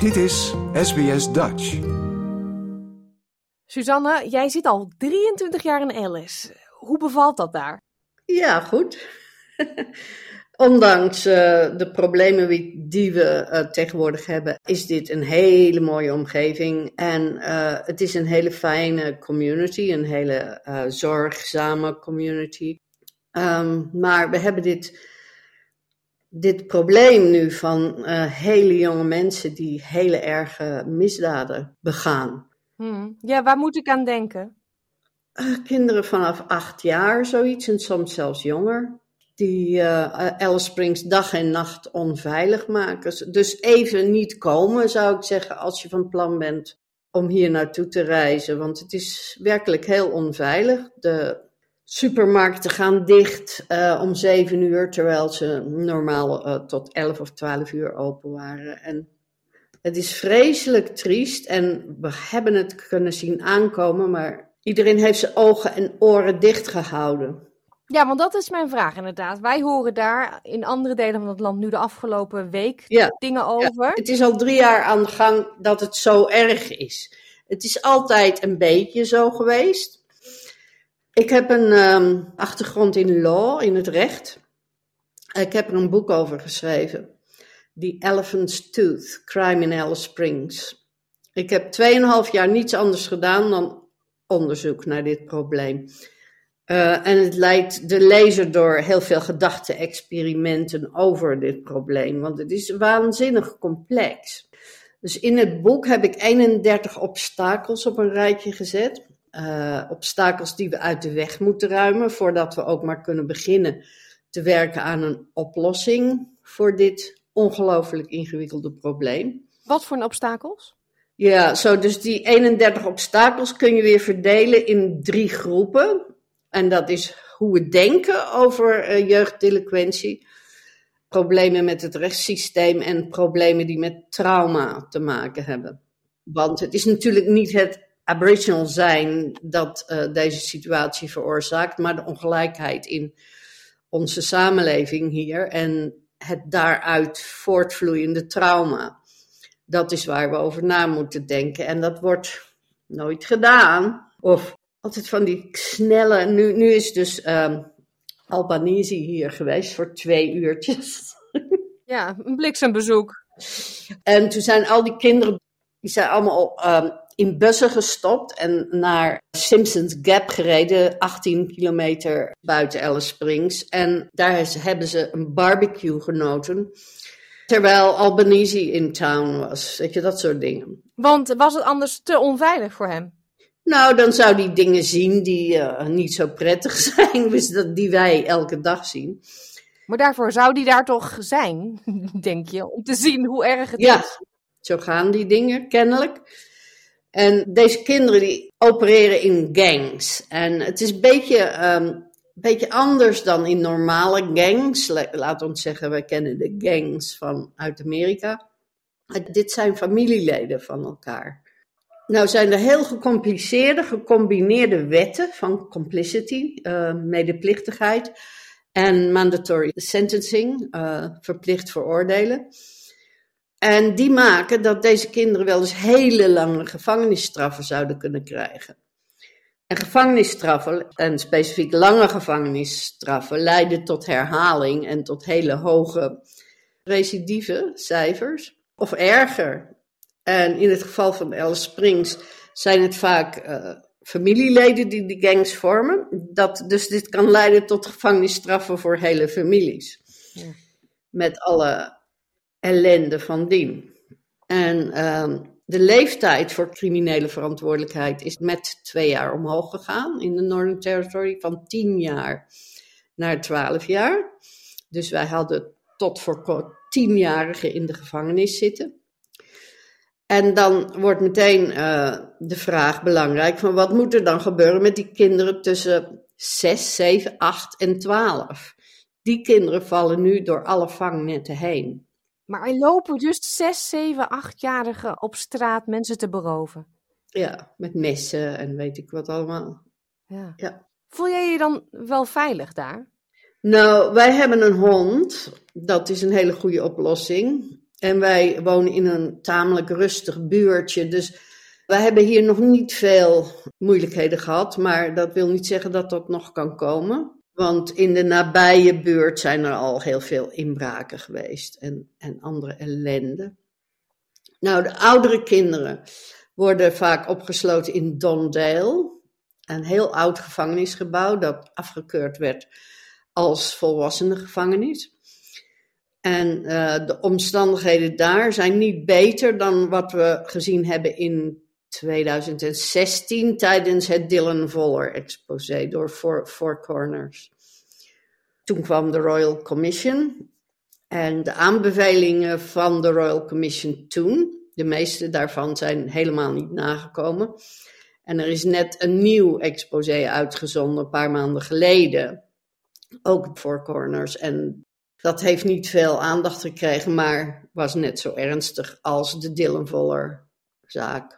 Dit is SBS Dutch. Suzanne, jij zit al 23 jaar in Alice. Hoe bevalt dat daar? Ja, goed. Ondanks uh, de problemen die we uh, tegenwoordig hebben, is dit een hele mooie omgeving. En uh, het is een hele fijne community, een hele zorgzame community. Um, maar we hebben dit, dit probleem nu van hele jonge mensen die hele erge misdaden begaan. Hmm. Ja, waar moet ik aan denken? kinderen vanaf acht jaar, zoiets, en soms zelfs jonger die uh, Alice Springs dag en nacht onveilig maken. Dus even niet komen, zou ik zeggen, als je van plan bent om hier naartoe te reizen. Want het is werkelijk heel onveilig. De supermarkten gaan dicht uh, om zeven uur, terwijl ze normaal uh, tot elf of twaalf uur open waren. En het is vreselijk triest en we hebben het kunnen zien aankomen, maar iedereen heeft zijn ogen en oren dicht gehouden. Ja, want dat is mijn vraag inderdaad. Wij horen daar in andere delen van het land nu de afgelopen week dingen over. Ja, het is al drie jaar aan de gang dat het zo erg is. Het is altijd een beetje zo geweest. Ik heb een um, achtergrond in law, in het recht. Ik heb er een boek over geschreven. The Elephant's Tooth, Crime in Alice Springs. Ik heb 2,5 jaar niets anders gedaan dan onderzoek naar dit probleem. Uh, en het leidt de lezer door heel veel gedachte-experimenten over dit probleem, want het is waanzinnig complex. Dus in het boek heb ik 31 obstakels op een rijtje gezet. Uh, obstakels die we uit de weg moeten ruimen voordat we ook maar kunnen beginnen te werken aan een oplossing voor dit ongelooflijk ingewikkelde probleem. Wat voor een obstakels? Ja, zo dus die 31 obstakels kun je weer verdelen in drie groepen. En dat is hoe we denken over uh, jeugddelinquentie, problemen met het rechtssysteem en problemen die met trauma te maken hebben. Want het is natuurlijk niet het aboriginal zijn dat uh, deze situatie veroorzaakt, maar de ongelijkheid in onze samenleving hier en het daaruit voortvloeiende trauma. Dat is waar we over na moeten denken. En dat wordt nooit gedaan. Of altijd van die snelle. Nu, nu is dus um, Albanese hier geweest voor twee uurtjes. Ja, een bliksembezoek. En toen zijn al die kinderen, die zijn allemaal um, in bussen gestopt en naar Simpsons Gap gereden, 18 kilometer buiten Alice Springs. En daar hebben ze een barbecue genoten. Terwijl Albanese in town was. Weet je, dat soort dingen. Want was het anders te onveilig voor hem? Nou, dan zou die dingen zien die uh, niet zo prettig zijn, dus dat, die wij elke dag zien. Maar daarvoor zou die daar toch zijn, denk je, om te zien hoe erg het ja, is? zo gaan die dingen kennelijk. En deze kinderen die opereren in gangs. En het is een beetje, um, beetje anders dan in normale gangs. Laat ons zeggen, wij kennen de gangs van uit Amerika. Dit zijn familieleden van elkaar. Nou zijn er heel gecompliceerde, gecombineerde wetten van complicity, uh, medeplichtigheid en mandatory sentencing, uh, verplicht veroordelen. En die maken dat deze kinderen wel eens hele lange gevangenisstraffen zouden kunnen krijgen. En gevangenisstraffen, en specifiek lange gevangenisstraffen, leiden tot herhaling en tot hele hoge recidieve cijfers. Of erger, en in het geval van Alice Springs zijn het vaak uh, familieleden die de gangs vormen. Dat, dus dit kan leiden tot gevangenisstraffen voor hele families. Ja. Met alle ellende van dien. En uh, de leeftijd voor criminele verantwoordelijkheid is met twee jaar omhoog gegaan in de Northern Territory, van tien jaar naar twaalf jaar. Dus wij hadden tot voor tienjarigen in de gevangenis zitten. En dan wordt meteen uh, de vraag belangrijk van wat moet er dan gebeuren met die kinderen tussen 6, 7, 8 en 12? Die kinderen vallen nu door alle vangnetten heen. Maar er lopen dus 6, 7, 8-jarigen op straat mensen te beroven. Ja, met messen en weet ik wat allemaal. Ja. ja. Voel jij je dan wel veilig daar? Nou, wij hebben een hond. Dat is een hele goede oplossing. En wij wonen in een tamelijk rustig buurtje. Dus wij hebben hier nog niet veel moeilijkheden gehad. Maar dat wil niet zeggen dat dat nog kan komen. Want in de nabije buurt zijn er al heel veel inbraken geweest en, en andere ellende. Nou, de oudere kinderen worden vaak opgesloten in Dondale, een heel oud gevangenisgebouw dat afgekeurd werd als volwassenengevangenis. En uh, de omstandigheden daar zijn niet beter dan wat we gezien hebben in 2016 tijdens het Dylan Voller exposé door Four, Four Corners. Toen kwam de Royal Commission en de aanbevelingen van de Royal Commission toen, de meeste daarvan zijn helemaal niet nagekomen. En er is net een nieuw exposé uitgezonden een paar maanden geleden, ook voor Corners. En dat heeft niet veel aandacht gekregen, maar was net zo ernstig als de Dylan Voller zaak.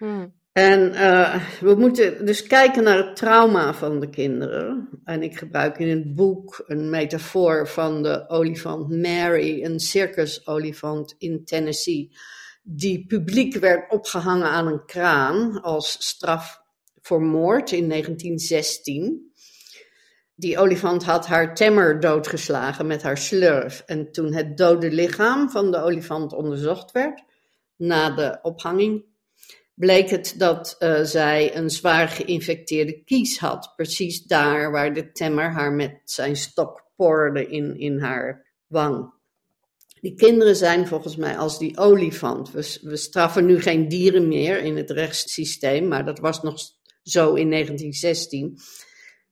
Hmm. En uh, we moeten dus kijken naar het trauma van de kinderen. En ik gebruik in het boek een metafoor van de olifant Mary, een circusolifant in Tennessee, die publiek werd opgehangen aan een kraan als straf voor moord in 1916. Die olifant had haar temmer doodgeslagen met haar slurf. En toen het dode lichaam van de olifant onderzocht werd, na de ophanging, bleek het dat uh, zij een zwaar geïnfecteerde kies had. Precies daar waar de temmer haar met zijn stok porde in, in haar wang. Die kinderen zijn volgens mij als die olifant. We, straffen nu geen dieren meer in het rechtssysteem, maar dat was nog zo in 1916.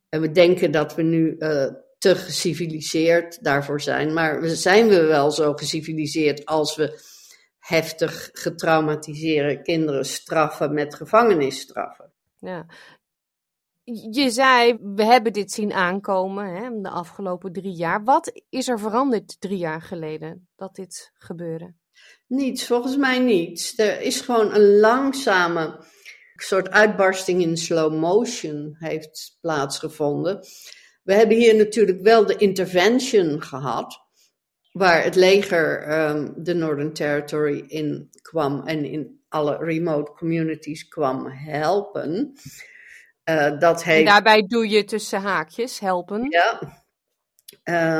En we denken dat we nu uh, te geciviliseerd daarvoor zijn. Maar zijn we wel zo geciviliseerd als we heftig getraumatiseerde kinderen straffen met gevangenisstraffen? Ja. Je zei, we hebben dit zien aankomen hè, de afgelopen drie jaar. Wat is er veranderd drie jaar geleden dat dit gebeurde? Niets, volgens mij niets. Er is gewoon een langzame soort uitbarsting in slow motion heeft plaatsgevonden. We hebben hier natuurlijk wel de intervention gehad, waar het leger um, de Northern Territory in kwam en in alle remote communities kwam helpen. Uh, dat heeft... En daarbij doe je tussen haakjes helpen. Ja.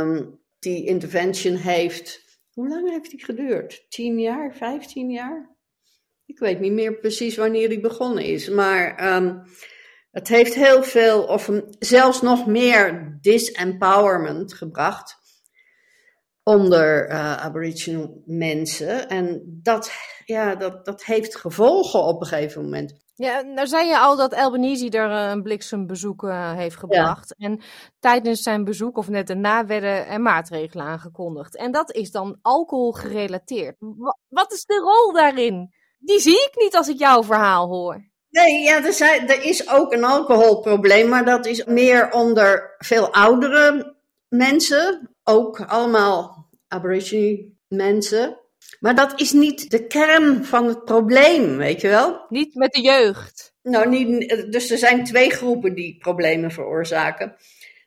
Um, die intervention heeft. Hoe lang heeft die geduurd? 10 jaar, 15 jaar? Ik weet niet meer precies wanneer die begonnen is. Maar um, het heeft heel veel, of zelfs nog meer disempowerment gebracht onder uh, Aboriginal mensen. En dat, ja, dat, dat heeft gevolgen op een gegeven moment. Ja, nou zei je al dat Albanese er eh, een bliksembezoek uh, heeft gebracht. En tijdens zijn bezoek, of net daarna, werden er maatregelen aangekondigd. En dat is dan alcohol gerelateerd. Wat is de rol daarin? Die zie ik niet als ik jouw verhaal hoor. Nee, ja, er, zijn, er is ook een alcoholprobleem, maar dat is meer onder veel oudere mensen. Ook allemaal Aborigine mensen. Maar dat is niet de kern van het probleem, weet je wel? Niet met de jeugd. Nou, niet, dus er zijn twee groepen die problemen veroorzaken: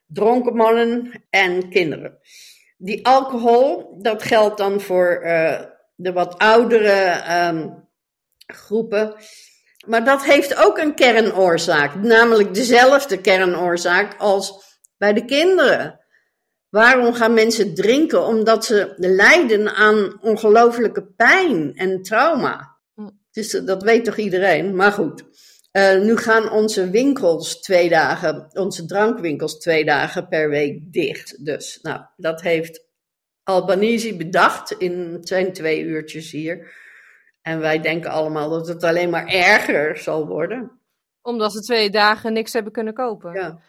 dronken mannen en kinderen. Die alcohol, dat geldt dan voor uh, de wat oudere um, groepen. Maar dat heeft ook een kernoorzaak, namelijk dezelfde kernoorzaak als bij de kinderen. Waarom gaan mensen drinken? Omdat ze lijden aan ongelofelijke pijn en trauma. Hm. Dus dat weet toch iedereen? Maar goed. Uh, nu gaan onze winkels twee dagen, onze drankwinkels twee dagen per week dicht. Dus, nou, dat heeft Albanese bedacht in zijn twee uurtjes hier. En wij denken allemaal dat het alleen maar erger zal worden. Omdat ze twee dagen niks hebben kunnen kopen. Ja.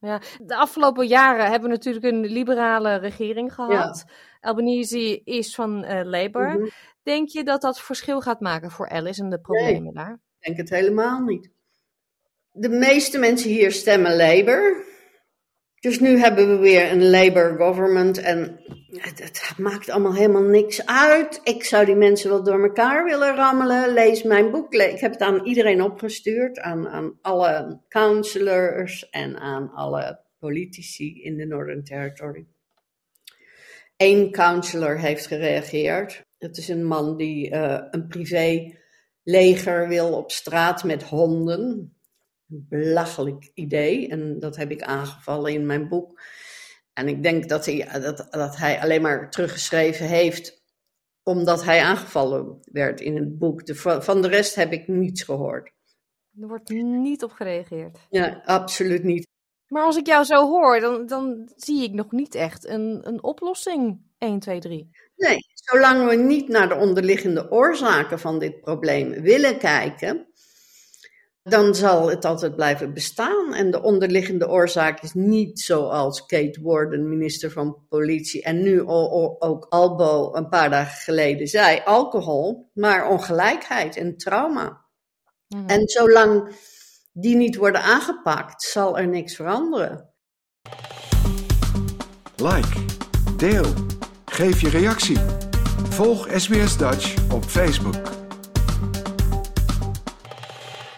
Ja, de afgelopen jaren hebben we natuurlijk een liberale regering gehad. Ja. Albanese is van uh, Labour. Mhm. Denk je dat dat verschil gaat maken voor Alice en de problemen nee, daar? Ik denk het helemaal niet. De meeste mensen hier stemmen Labour. Dus nu hebben we weer een Labour government en het, maakt allemaal helemaal niks uit. Ik zou die mensen wel door elkaar willen rammelen. Lees mijn boek. Ik heb het aan iedereen opgestuurd, aan, aan alle counselors en aan alle politici in de Northern Territory. één counselor heeft gereageerd. Het is een man die uh, een privéleger wil op straat met honden. Belachelijk idee. En dat heb ik aangevallen in mijn boek. En ik denk dat hij, dat, dat hij alleen maar teruggeschreven heeft omdat hij aangevallen werd in het boek. De, van de rest heb ik niets gehoord. Er wordt niet op gereageerd. Ja, absoluut niet. Maar als ik jou zo hoor, dan, dan zie ik nog niet echt een, een oplossing. 1, 2, 3. Nee, zolang we niet naar de onderliggende oorzaken van dit probleem willen kijken, dan zal het altijd blijven bestaan. En de onderliggende oorzaak is niet zoals Kate Warden, minister van Politie, en nu ook Albo een paar dagen geleden zei, alcohol, maar ongelijkheid en trauma. Mhm. En zolang die niet worden aangepakt, zal er niks veranderen. Like, deel, geef je reactie. Volg SBS Dutch op Facebook.